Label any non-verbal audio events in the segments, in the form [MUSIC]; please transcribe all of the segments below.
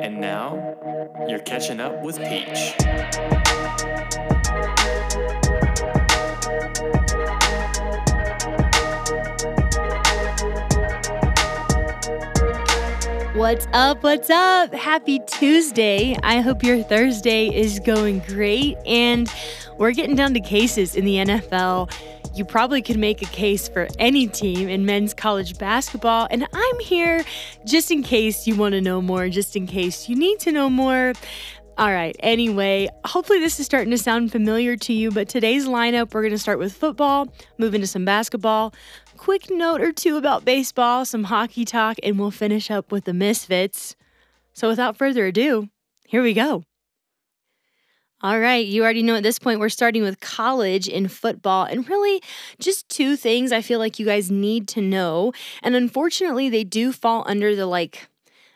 And now, you're catching up with Peach. What's up? What's up? Happy Tuesday. I hope your Thursday is going great. And we're getting down to cases in the NFL. You probably could make a case for any team in men's college basketball. And I'm here just in case you want to know more, just in case you need to know more. All right, anyway, hopefully this is starting to sound familiar to you, but today's lineup, we're going to start with football, move into some basketball, quick note or two about baseball, some hockey talk, and we'll finish up with the Misfits. So without further ado, here we go. All right, you already know at this point we're starting with college in football, and really just two things I feel like you guys need to know. And unfortunately, they do fall under the like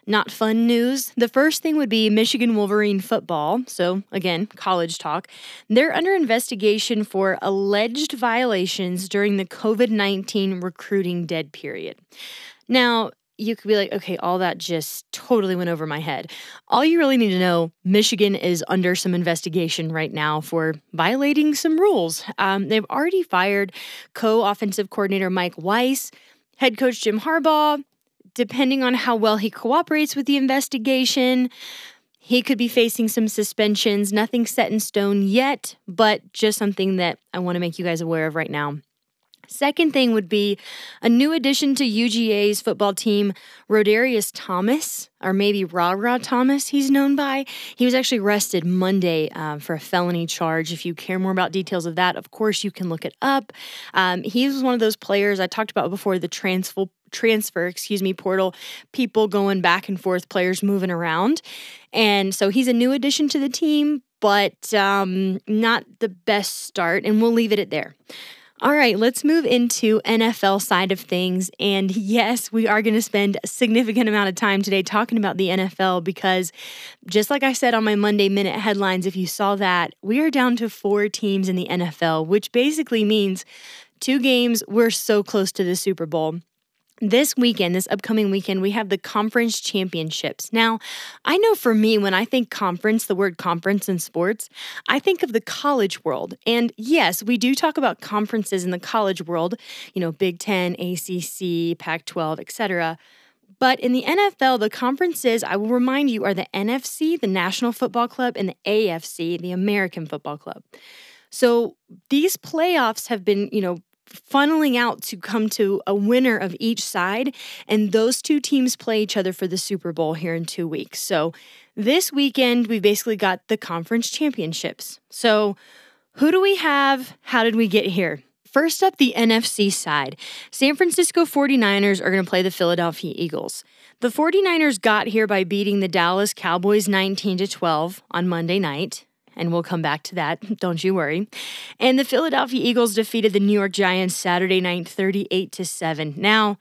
not fun news. The first thing would be Michigan Wolverine football. So, again, college talk. They're under investigation for alleged violations during the COVID 19 recruiting dead period. Now, you could be like, okay, all that just totally went over my head. All you really need to know Michigan is under some investigation right now for violating some rules. Um, they've already fired co offensive coordinator Mike Weiss, head coach Jim Harbaugh. Depending on how well he cooperates with the investigation, he could be facing some suspensions. Nothing set in stone yet, but just something that I want to make you guys aware of right now. Second thing would be a new addition to UGA's football team, Rodarius Thomas, or maybe Ra Ra Thomas, he's known by. He was actually arrested Monday uh, for a felony charge. If you care more about details of that, of course, you can look it up. Um, he was one of those players I talked about before the transfer transfer, excuse me, portal, people going back and forth, players moving around. And so he's a new addition to the team, but um, not the best start, and we'll leave it at there. All right, let's move into NFL side of things. And yes, we are going to spend a significant amount of time today talking about the NFL because just like I said on my Monday minute headlines, if you saw that, we are down to four teams in the NFL, which basically means two games, we're so close to the Super Bowl. This weekend, this upcoming weekend, we have the conference championships. Now, I know for me, when I think conference, the word conference in sports, I think of the college world. And yes, we do talk about conferences in the college world, you know, Big Ten, ACC, Pac 12, etc. But in the NFL, the conferences, I will remind you, are the NFC, the National Football Club, and the AFC, the American Football Club. So these playoffs have been, you know, funneling out to come to a winner of each side. And those two teams play each other for the Super Bowl here in two weeks. So this weekend, we basically got the conference championships. So who do we have? How did we get here? First up, the NFC side. San Francisco 49ers are going to play the Philadelphia Eagles. The 49ers got here by beating the Dallas Cowboys 19 to 12 on Monday night and we'll come back to that, [LAUGHS] don't you worry. And the Philadelphia Eagles defeated the New York Giants Saturday night 38 to 7. Now,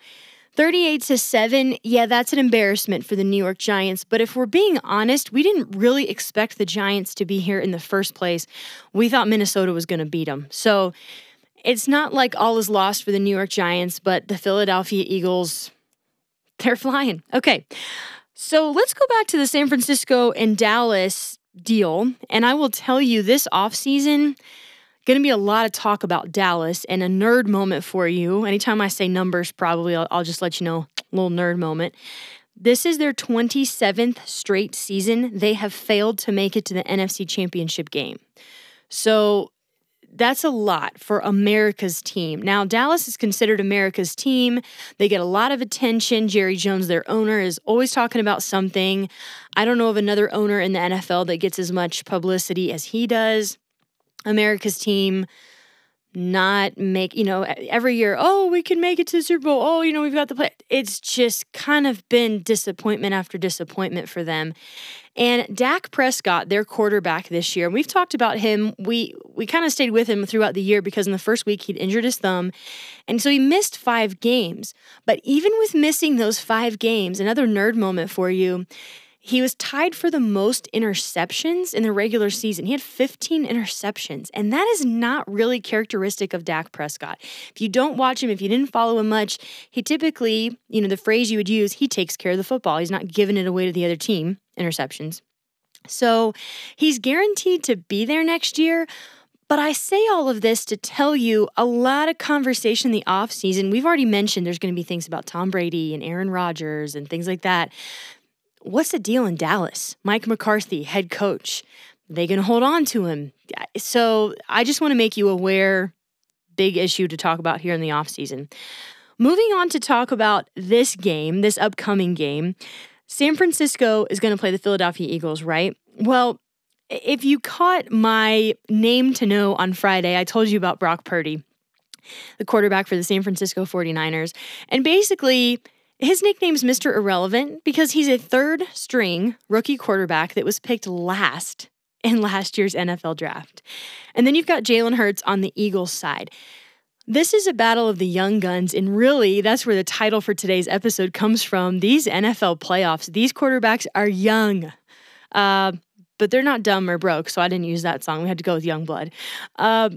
38 to 7, yeah, that's an embarrassment for the New York Giants, but if we're being honest, we didn't really expect the Giants to be here in the first place. We thought Minnesota was going to beat them. So, it's not like all is lost for the New York Giants, but the Philadelphia Eagles they're flying. Okay. So, let's go back to the San Francisco and Dallas deal. And I will tell you this offseason, going to be a lot of talk about Dallas and a nerd moment for you. Anytime I say numbers, probably I'll, I'll just let you know, a little nerd moment. This is their 27th straight season. They have failed to make it to the NFC Championship game. So that's a lot for America's team. Now, Dallas is considered America's team. They get a lot of attention. Jerry Jones, their owner, is always talking about something. I don't know of another owner in the NFL that gets as much publicity as he does. America's team not make, you know, every year, oh, we can make it to the Super Bowl. Oh, you know, we've got the play. It's just kind of been disappointment after disappointment for them. And Dak Prescott, their quarterback this year, and we've talked about him. We we kind of stayed with him throughout the year because in the first week he'd injured his thumb. And so he missed 5 games. But even with missing those 5 games, another nerd moment for you, He was tied for the most interceptions in the regular season. He had 15 interceptions, and that is not really characteristic of Dak Prescott. If you don't watch him, if you didn't follow him much, he typically, you know, the phrase you would use, he takes care of the football. He's not giving it away to the other team, interceptions. So he's guaranteed to be there next year. But I say all of this to tell you a lot of conversation in the offseason. We've already mentioned there's going to be things about Tom Brady and Aaron Rodgers and things like that what's the deal in Dallas? Mike McCarthy, head coach. They to hold on to him. So I just want to make you aware, big issue to talk about here in the offseason. Moving on to talk about this game, this upcoming game. San Francisco is going to play the Philadelphia Eagles, right? Well, if you caught my name to know on Friday, I told you about Brock Purdy, the quarterback for the San Francisco 49ers. And basically, his nickname's Mr. Irrelevant because he's a third string rookie quarterback that was picked last in last year's NFL draft. And then you've got Jalen Hurts on the Eagles side. This is a battle of the young guns, and really, that's where the title for today's episode comes from. These NFL playoffs, these quarterbacks are young, uh, but they're not dumb or broke, so I didn't use that song. We had to go with Youngblood. Uh,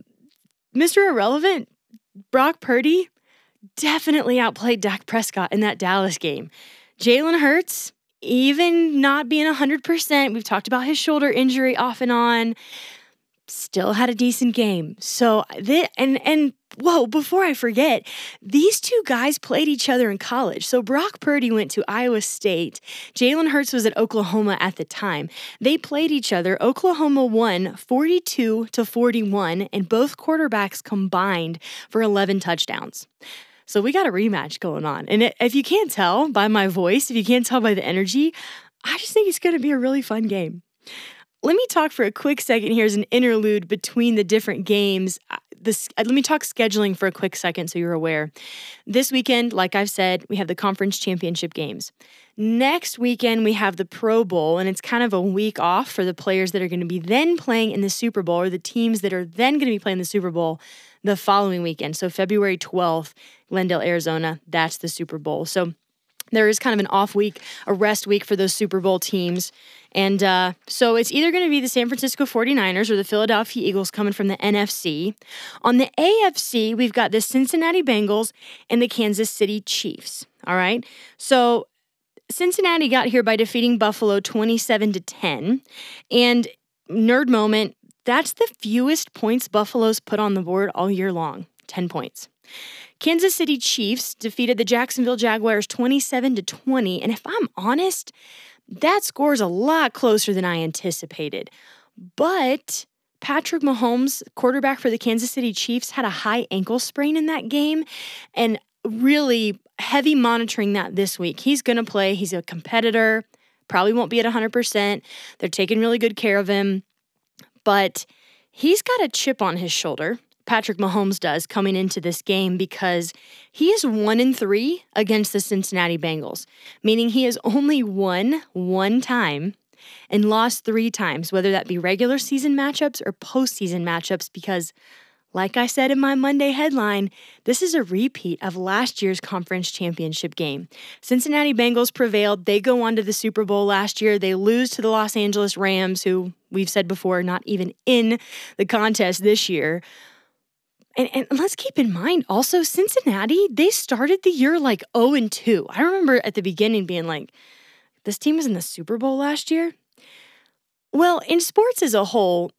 Mr. Irrelevant, Brock Purdy, definitely outplayed Dak Prescott in that Dallas game. Jalen Hurts, even not being 100%, we've talked about his shoulder injury off and on, still had a decent game. So, this, and, and, whoa, before I forget, these two guys played each other in college. So Brock Purdy went to Iowa State. Jalen Hurts was at Oklahoma at the time. They played each other. Oklahoma won 42 to 41, and both quarterbacks combined for 11 touchdowns. So we got a rematch going on. And if you can't tell by my voice, if you can't tell by the energy, I just think it's going to be a really fun game. Let me talk for a quick second here as an interlude between the different games. This, uh, let me talk scheduling for a quick second so you're aware. This weekend, like I've said, we have the conference championship games. Next weekend, we have the Pro Bowl, and it's kind of a week off for the players that are going to be then playing in the Super Bowl or the teams that are then going to be playing the Super Bowl the following weekend. So February 12th, Glendale, Arizona, that's the Super Bowl. So there is kind of an off week, a rest week for those Super Bowl teams. And uh, so it's either going to be the San Francisco 49ers or the Philadelphia Eagles coming from the NFC. On the AFC, we've got the Cincinnati Bengals and the Kansas City Chiefs. All right. So Cincinnati got here by defeating Buffalo 27 to 10. And nerd moment, that's the fewest points Buffalo's put on the board all year long 10 points. Kansas City Chiefs defeated the Jacksonville Jaguars 27 to 20, and if I'm honest, that score is a lot closer than I anticipated. But Patrick Mahomes, quarterback for the Kansas City Chiefs, had a high ankle sprain in that game and really heavy monitoring that this week. He's going to play, he's a competitor, probably won't be at 100%. They're taking really good care of him but he's got a chip on his shoulder. Patrick Mahomes does coming into this game because he is one in three against the Cincinnati Bengals, meaning he has only won one time and lost three times, whether that be regular season matchups or postseason matchups, because like I said in my Monday headline, this is a repeat of last year's conference championship game. Cincinnati Bengals prevailed. They go on to the Super Bowl last year. They lose to the Los Angeles Rams, who we've said before, not even in the contest this year. And, and let's keep in mind also, Cincinnati, they started the year like 0 and 2. I remember at the beginning being like, this team was in the Super Bowl last year. Well, in sports as a whole,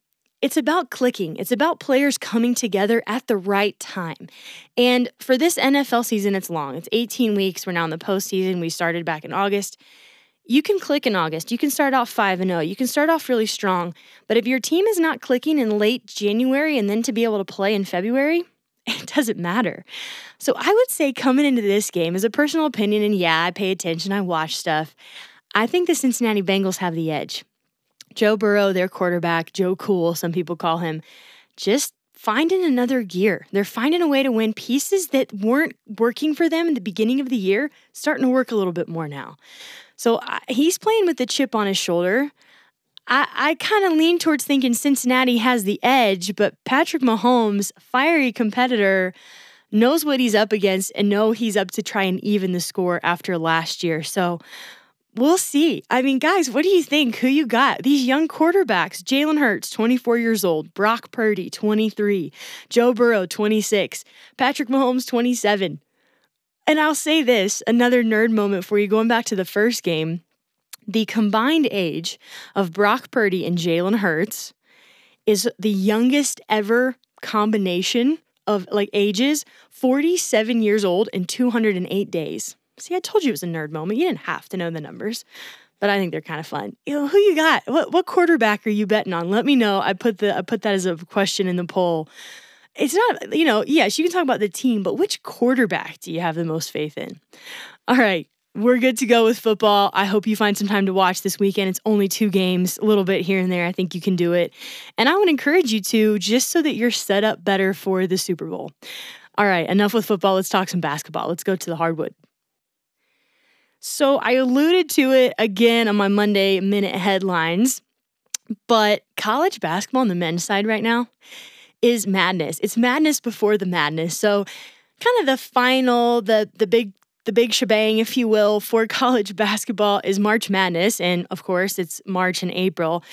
it's about clicking. It's about players coming together at the right time. And for this NFL season, it's long. It's 18 weeks. We're now in the postseason. We started back in August. You can click in August. You can start off 5 and 0. You can start off really strong. But if your team is not clicking in late January and then to be able to play in February, [LAUGHS] it doesn't matter. So I would say coming into this game is a personal opinion, and yeah, I pay attention, I watch stuff. I think the Cincinnati Bengals have the edge. Joe Burrow, their quarterback, Joe Cool, some people call him, just finding another gear. They're finding a way to win pieces that weren't working for them in the beginning of the year, starting to work a little bit more now. So uh, he's playing with the chip on his shoulder. I, I kind of lean towards thinking Cincinnati has the edge, but Patrick Mahomes, fiery competitor, knows what he's up against and know he's up to try and even the score after last year. So we'll see. I mean, guys, what do you think? Who you got? These young quarterbacks Jalen Hurts, 24 years old, Brock Purdy, 23, Joe Burrow, 26, Patrick Mahomes, 27. And I'll say this another nerd moment for you going back to the first game. The combined age of Brock Purdy and Jalen Hurts is the youngest ever combination of like ages 47 years old and 208 days. See, I told you it was a nerd moment. You didn't have to know the numbers, but I think they're kind of fun. You know, who you got? What what quarterback are you betting on? Let me know. I put the I put that as a question in the poll. It's not, you know, yes, you can talk about the team, but which quarterback do you have the most faith in? All right, we're good to go with football. I hope you find some time to watch this weekend. It's only two games, a little bit here and there. I think you can do it. And I would encourage you to just so that you're set up better for the Super Bowl. All right, enough with football. Let's talk some basketball. Let's go to the hardwood. So I alluded to it again on my Monday minute headlines, but college basketball on the men's side right now is madness. It's madness before the madness. So kind of the final, the the big the big shebang, if you will, for [LAUGHS] college basketball is March Madness. And of course, it's March and April.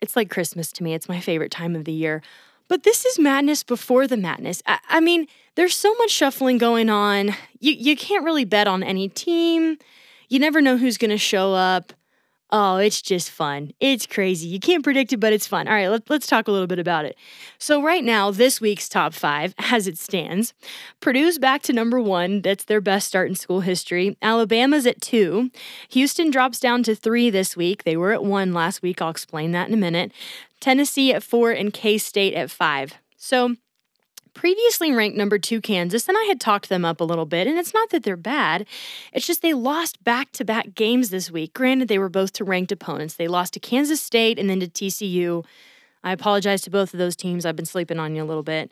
It's like Christmas to me. It's my favorite time of the year. But this is madness before the madness. I, I mean, there's so much shuffling going on. You, you can't really bet on any team. You never know who's going to show up. Oh, it's just fun. It's crazy. You can't predict it, but it's fun. All right, let, let's talk a little bit about it. So, right now, this week's top five, as it stands, Purdue's back to number one. That's their best start in school history. Alabama's at two. Houston drops down to three this week. They were at one last week. I'll explain that in a minute. Tennessee at four and K State at five. So, previously ranked number two Kansas, and I had talked them up a little bit. And it's not that they're bad, it's just they lost back to back games this week. Granted, they were both to ranked opponents. They lost to Kansas State and then to TCU. I apologize to both of those teams. I've been sleeping on you a little bit.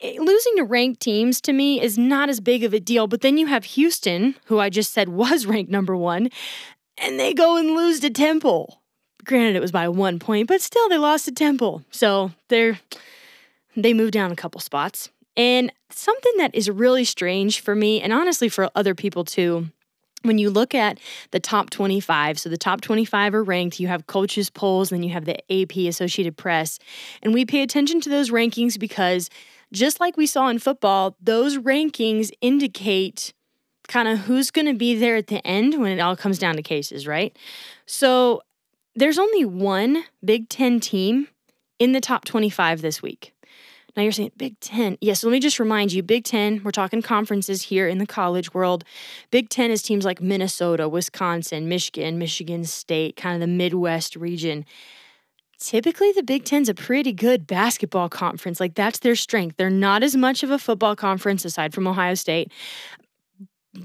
Eh, losing to ranked teams to me is not as big of a deal, but then you have Houston, who I just said [LAUGHS] was ranked number one, and they go and lose to Temple. Granted, it was by one point, but still they lost to Temple. So they're they moved down a couple spots. And something that is really strange for me, and honestly for other people too, when you look at the top 25, so the top 25 are ranked, you have coaches' polls, then you have the AP Associated Press. And we pay attention to those rankings because just like we saw in football, those rankings indicate kind of who's going to be there at the end when it all comes down to cases, right? So there's only one Big Ten team in the top 25 this week. Now you're saying Big Ten. Yes, so let me just remind you Big Ten, we're talking conferences here in the college world. Big Ten is teams like Minnesota, Wisconsin, Michigan, Michigan State, kind of the Midwest region. Typically, the Big Ten's a pretty good basketball conference. Like, that's their strength. They're not as much of a football conference aside from Ohio State,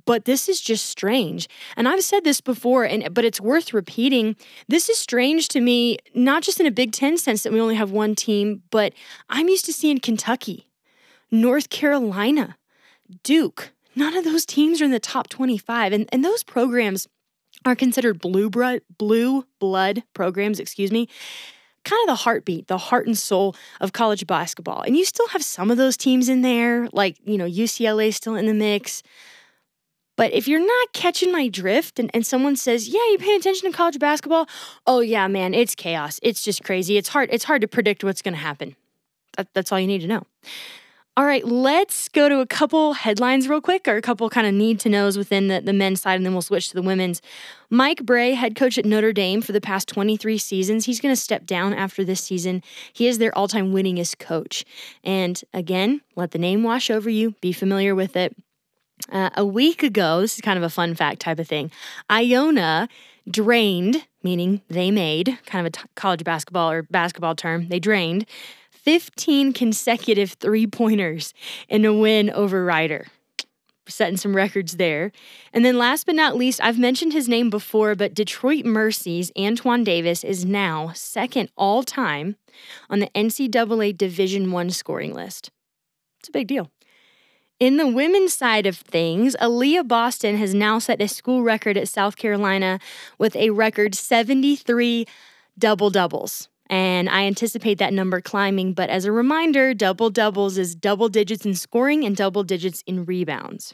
but this is just strange and i've said this before and but it's worth repeating this is strange to me not just in a big 10 sense that we only have one team but i'm used to seeing kentucky north carolina duke none of those teams are in the top 25 and, and those programs are considered blue blood blue blood programs excuse me kind of the heartbeat, the heart and soul of college basketball. And you still have some of those teams in there, like, you know, UCLA still in the mix. But if you're not catching my drift and, and someone says, Yeah, you paying attention to college basketball? Oh yeah, man, it's chaos. It's just crazy. It's hard, it's hard to predict what's gonna happen. That, that's all you need to know. All right, let's go to a couple headlines real quick, or a couple kind of need to knows within the, the men's side, and then we'll switch to the women's. Mike Brey, head coach at Notre Dame for the past 23 seasons, he's going to step down after this season. He is their all time winningest coach. And again, let the name wash over you, be familiar with it. Uh, a week ago, this is kind of a fun fact type of thing. Iona drained, meaning they made, kind of a t- college basketball or basketball term, they drained 15 consecutive three pointers in a win over Rider. Setting some records there. And then last but not least, I've mentioned his name before, but Detroit Mercy's Antoine Davis is now second all time on the NCAA Division One scoring list. It's a big deal. In the women's side of things, Aliyah Boston has now set a school record at South Carolina with a record 73 double doubles. And I anticipate that number climbing, but as a reminder, double doubles is double digits in scoring and double digits in rebounds.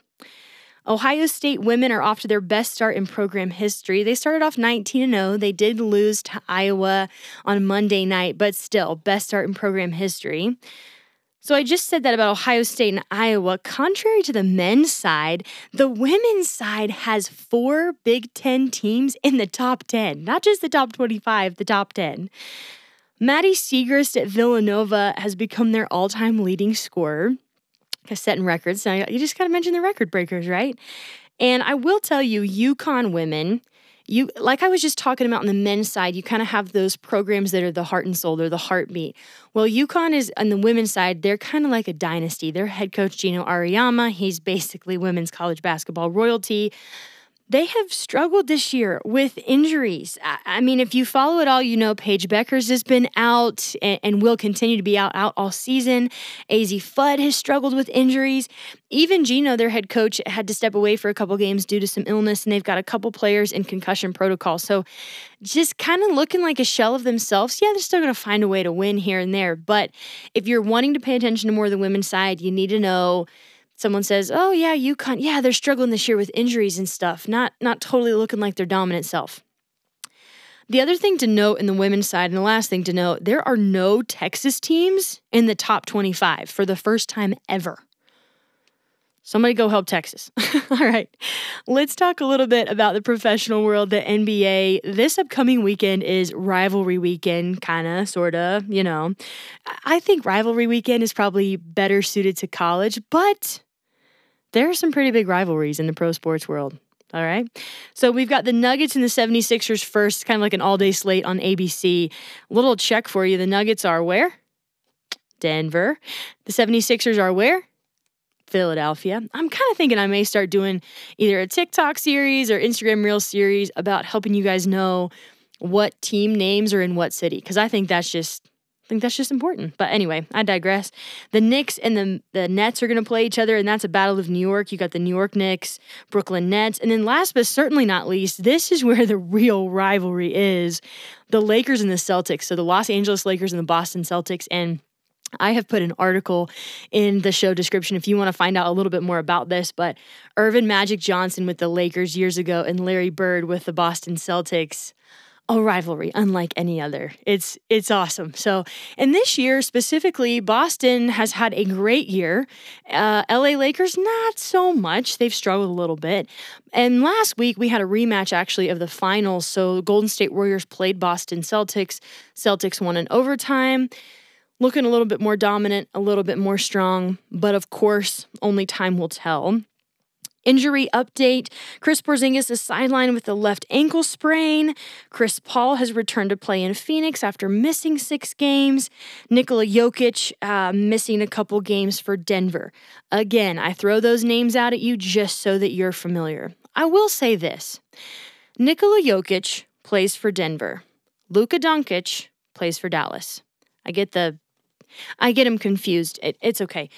Ohio State women are off to their best start in program history. They started off 19 0. They did lose to Iowa on Monday night, but still, best start in program history. So I just said that about Ohio State and Iowa. Contrary to the men's side, the women's side has four Big Ten teams in the top 10, not just the top 25, the top 10. Maddie Siegrist at Villanova has become their all time leading scorer setting records. Now you just got to mention the record breakers, right? And I will tell you, UConn women, you like I was just talking about on the men's side, you kind of have those programs that are the heart and soul, they're the heartbeat. Well, UConn is on the women's side, they're kind of like a dynasty. Their head coach Geno Auriemma, he's basically women's college basketball royalty they have struggled this year with injuries. I mean, if you follow it all, you know Paige Bueckers has been out and, and will continue to be out, out all season. Azzi Fudd has struggled with injuries. Even Geno, their head coach, had to step away for a couple games due to some illness, and they've got a couple players in concussion protocol. So just kind of looking like a shell of themselves. Yeah, they're still going to find a way to win here and there. But if you're wanting to pay attention to more of the women's side, you need to know – someone says, "Oh yeah, UConn, yeah, they're struggling this year with injuries and stuff, not not totally looking like their dominant self." The other thing to note in the women's side, and the last thing to note, there are no Texas teams in the top 25 for the first time ever. Somebody go help Texas. [LAUGHS] All right. Let's talk a little bit about the professional world, the NBA. This upcoming weekend is rivalry weekend, kind of, sort of, you know. I think rivalry weekend is probably better suited to college, but there are some pretty big rivalries in the pro sports world. All right. So we've got the Nuggets and the 76ers first, kind of like an all day slate on ABC. Little check for you. The Nuggets are where? Denver. The 76ers are where? Philadelphia. I'm kind of thinking I may start doing either a TikTok series or Instagram Reel series about helping you guys know what team names are in what city because I think that's just think that's just important. But anyway, I digress. The Knicks and the, the Nets are going to play each other, and that's a battle of New York. You got the New York Knicks, Brooklyn Nets. And then last but certainly not least, this is [LAUGHS] where the real rivalry is the Lakers and the Celtics. So the Los Angeles Lakers and the Boston Celtics. And I have put an article in the show description if you want to find out a little bit more about this. But Earvin Magic Johnson with the Lakers years ago and Larry Bird with the Boston Celtics a rivalry unlike any other. It's it's awesome. So, and this year specifically, Boston has had a great year. Uh, LA Lakers not so much. They've struggled a little bit. And last week we had a rematch actually of the finals. So Golden State Warriors played Boston Celtics. Celtics won in overtime. Looking a little bit more dominant, a little bit more strong, but of course, only time will tell. Injury update Chris Porzingis is sidelined with a left ankle sprain. Chris Paul has returned to play in Phoenix after missing six games. Nikola Jokic uh, missing a couple games for Denver. Again, I throw those names out at you just so that you're familiar. I will say this Nikola Jokic plays for Denver, Luka Doncic plays for Dallas. I get the I get him confused. It, it's okay.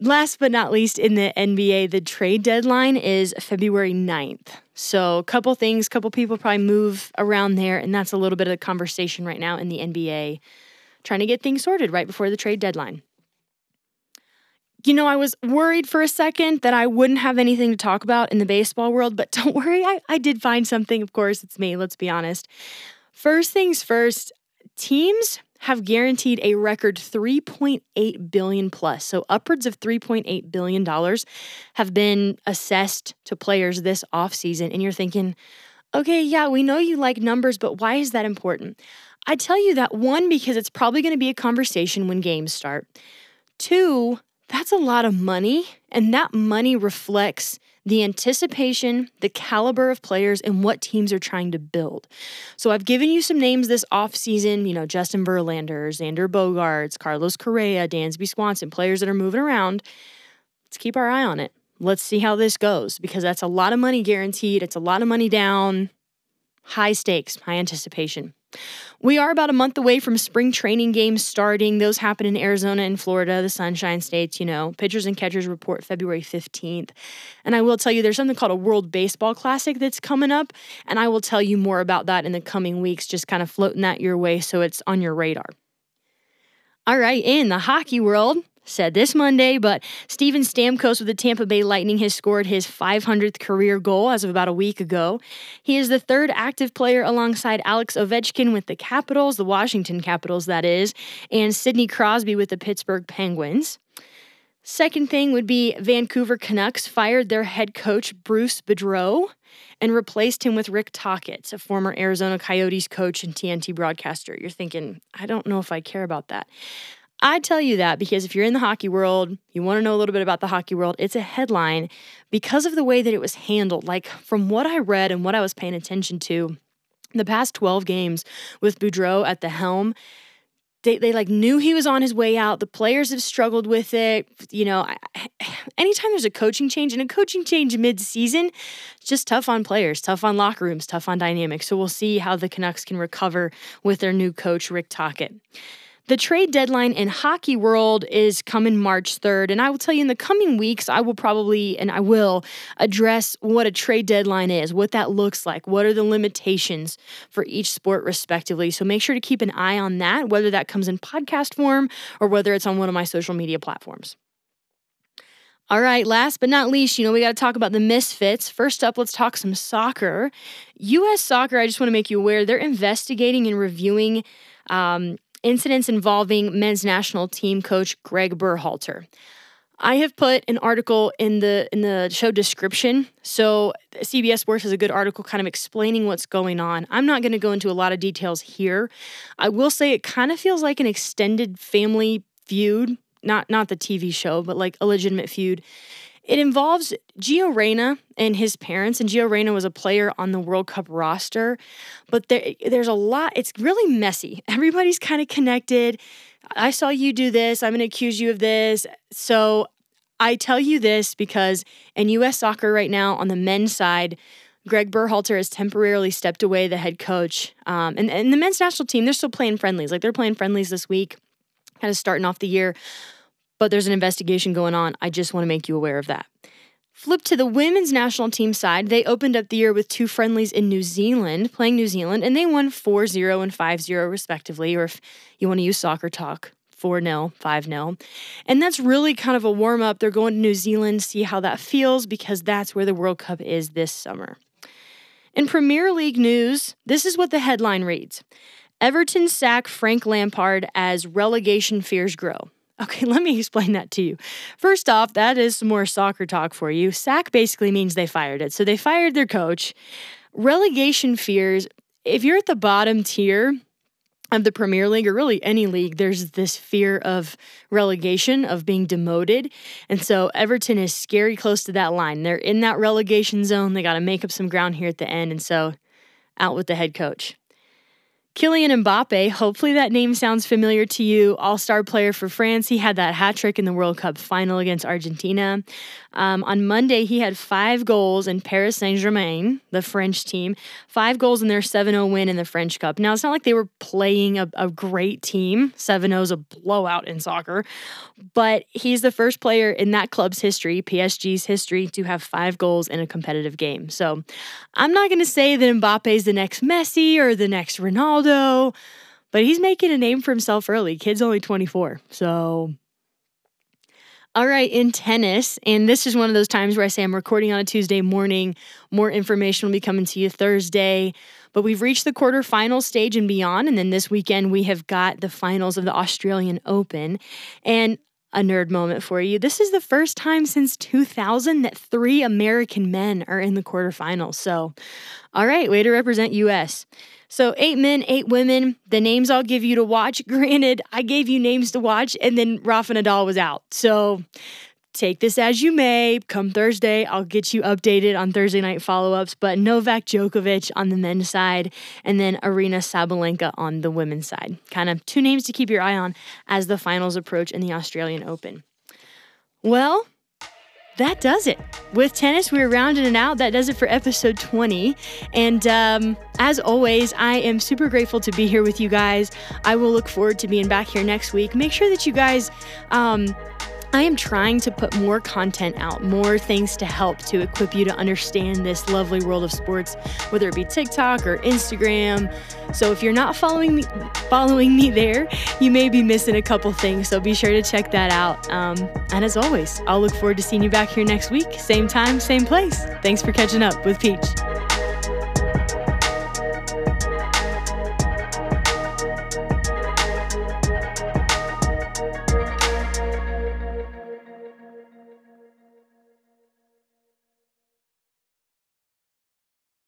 Last but not least, in the NBA, the trade deadline is February 9th. So, a couple things, couple people probably move around there, and that's a little bit of the conversation right now in the NBA, trying to get things sorted right before the trade deadline. You know, I was worried for a second that I wouldn't have anything to talk about in the baseball world, but [LAUGHS] don't worry, I, I did find something. Of course, it's me, let's be honest. First things first, teams have guaranteed a record 3.8 billion plus. So upwards of 3.8 billion dollars have been assessed to players this offseason and you're thinking, "Okay, yeah, we know you like numbers, but why is that important?" I tell you that one because it's probably going to be a conversation when games start. Two, that's a lot of money and that money reflects the anticipation, the caliber of players, and what teams are trying to build. So I've given you some names this offseason, you know, Justin Verlander, Xander Bogaerts, Carlos Correa, Dansby Swanson, players that are moving around. Let's keep our eye on it. Let's see how this goes because that's a lot of money guaranteed. It's a lot of money down, high stakes, high anticipation. We are about a month away from spring training games starting. Those happen in Arizona and Florida, the Sunshine States, you know. Pitchers and catchers report February 15th. And I will tell you, there's something called a World Baseball Classic that's coming up. And I will tell you more about that in the coming weeks, just kind of floating that your way so it's on your radar. All right, in the hockey world, said this Monday, but Steven Stamkos with the Tampa Bay Lightning has scored his 500th career goal as of about a week ago. He is the third active player alongside Alex Ovechkin with the Capitals, the Washington Capitals, that is, and Sidney Crosby with the Pittsburgh Penguins. Second thing would be Vancouver Canucks fired their head coach, Bruce Boudreau, and replaced him with Rick Tocchet, a former Arizona Coyotes coach and TNT broadcaster. You're thinking, I don't know if I care about that. I tell you that because if you're in the hockey world, you want to know a little bit about the hockey world, it's a headline because of the way that it was handled. Like from what I read and what I was paying attention to, the past 12 games with Boudreau at the helm, they, they like knew he was on his way out. The players have struggled with it. You know, anytime there's a coaching change and a coaching change mid-season, it's just tough on players, tough on locker rooms, tough on dynamics. So we'll see how the Canucks can recover with their new coach, Rick Tocchet. The trade deadline in hockey world is coming March 3rd, and I will tell you in the coming weeks, I will probably and I will address what a trade deadline is, what that looks like, what are the limitations for each sport respectively. So make sure to keep an eye on that, whether that comes in podcast form or whether it's on one of my social media platforms. All right, last but not least, you know, we got to talk about the misfits. First up, let's talk some soccer. US soccer, I just want to make you aware, they're investigating and reviewing um, incidents involving men's national team coach Gregg Berhalter. I have put an article in the in the show description. So CBS Sports has a good article kind of explaining what's going on. I'm not going to go into a lot of details here. I will say it kind of feels like an extended family feud, not not the TV show, but like a legitimate feud. It involves Gio Reyna and his parents, and Gio Reyna was a player on the World Cup roster. But there, there's a lot. It's really messy. [LAUGHS] Everybody's kind of connected. I saw you do this. I'm going to accuse you of this. So I tell you this because in U.S. soccer right now, on the men's side, Gregg Berhalter has temporarily stepped away, the head coach. Um, and, and the men's national team, they're still playing friendlies. Like they're playing friendlies this week, kind of starting off the year but there's an investigation going on. I just want to make you aware of that. Flip to the women's national team side. They opened up the year with two friendlies in New Zealand, playing New Zealand, and they won 4 0 and 5 0, respectively. Or if you want to use soccer talk, 4 0, 5 0. And that's really kind of a warm up. They're going to New Zealand, see how that feels, because that's where the World Cup is this summer. In Premier League news, this is what the headline reads Everton sack Frank Lampard as relegation fears grow. Okay, [LAUGHS] let me explain that to you. First off, that is some more soccer talk for you. Sack basically means they fired it. So they fired their coach. Relegation fears, if you're at the bottom tier of the Premier League or really any league, there's this fear of relegation, of being demoted. And so Everton is scary close to that line. They're in that relegation zone. They got to make up some ground here at the end. And so out with the head coach. Kylian Mbappe, hopefully that name sounds familiar to you. All star player for France. He had that hat trick in the World Cup final against Argentina. Um, on Monday, he had five goals in Paris Saint Germain, the French team, five goals in their 7 0 win in the French Cup. Now, it's not like they were playing a, a great team. 7 0 is a blowout in soccer, but he's the first player in that club's history, PSG's history, to have five goals in a competitive game. So I'm not going to say that Mbappe is the next Messi or the next Ronaldo, but he's making a name for himself early. Kid's only 24. So all right, in tennis, and this is one of those times where I say I'm recording on a Tuesday morning. More information will be coming to you Thursday. But we've reached the quarterfinal stage and beyond. And then this weekend, we have got the finals of the Australian Open. And a nerd moment for you. This is the first time since 2000 that three American men are in the quarterfinals. So, all right, way to represent US. So, eight men, eight women. The names I'll give you to watch. [LAUGHS] Granted, I gave you names to watch, and then Rafa Nadal was out. So, take this as you may. Come Thursday, I'll get you updated on Thursday night follow ups. But Novak Djokovic on the men's side, and then Aryna Sabalenka on the women's side. Kind of two names to keep your eye on as the finals approach in the Australian Open. Well, that does it. With tennis, we're rounding it out. That does it for episode 20. And um, as always, I am super grateful to be here with you guys. I will look forward to being back here next week. Make sure that you guys um, I am trying to put more content out, more things to help to equip you to understand this lovely world of sports, whether it be TikTok or Instagram. So if you're not following me, following me there, you may be missing a couple things. So be sure to check that out. Um, and as always, I'll look forward to seeing you back here next week, same time, same place. Thanks for catching up with Peach.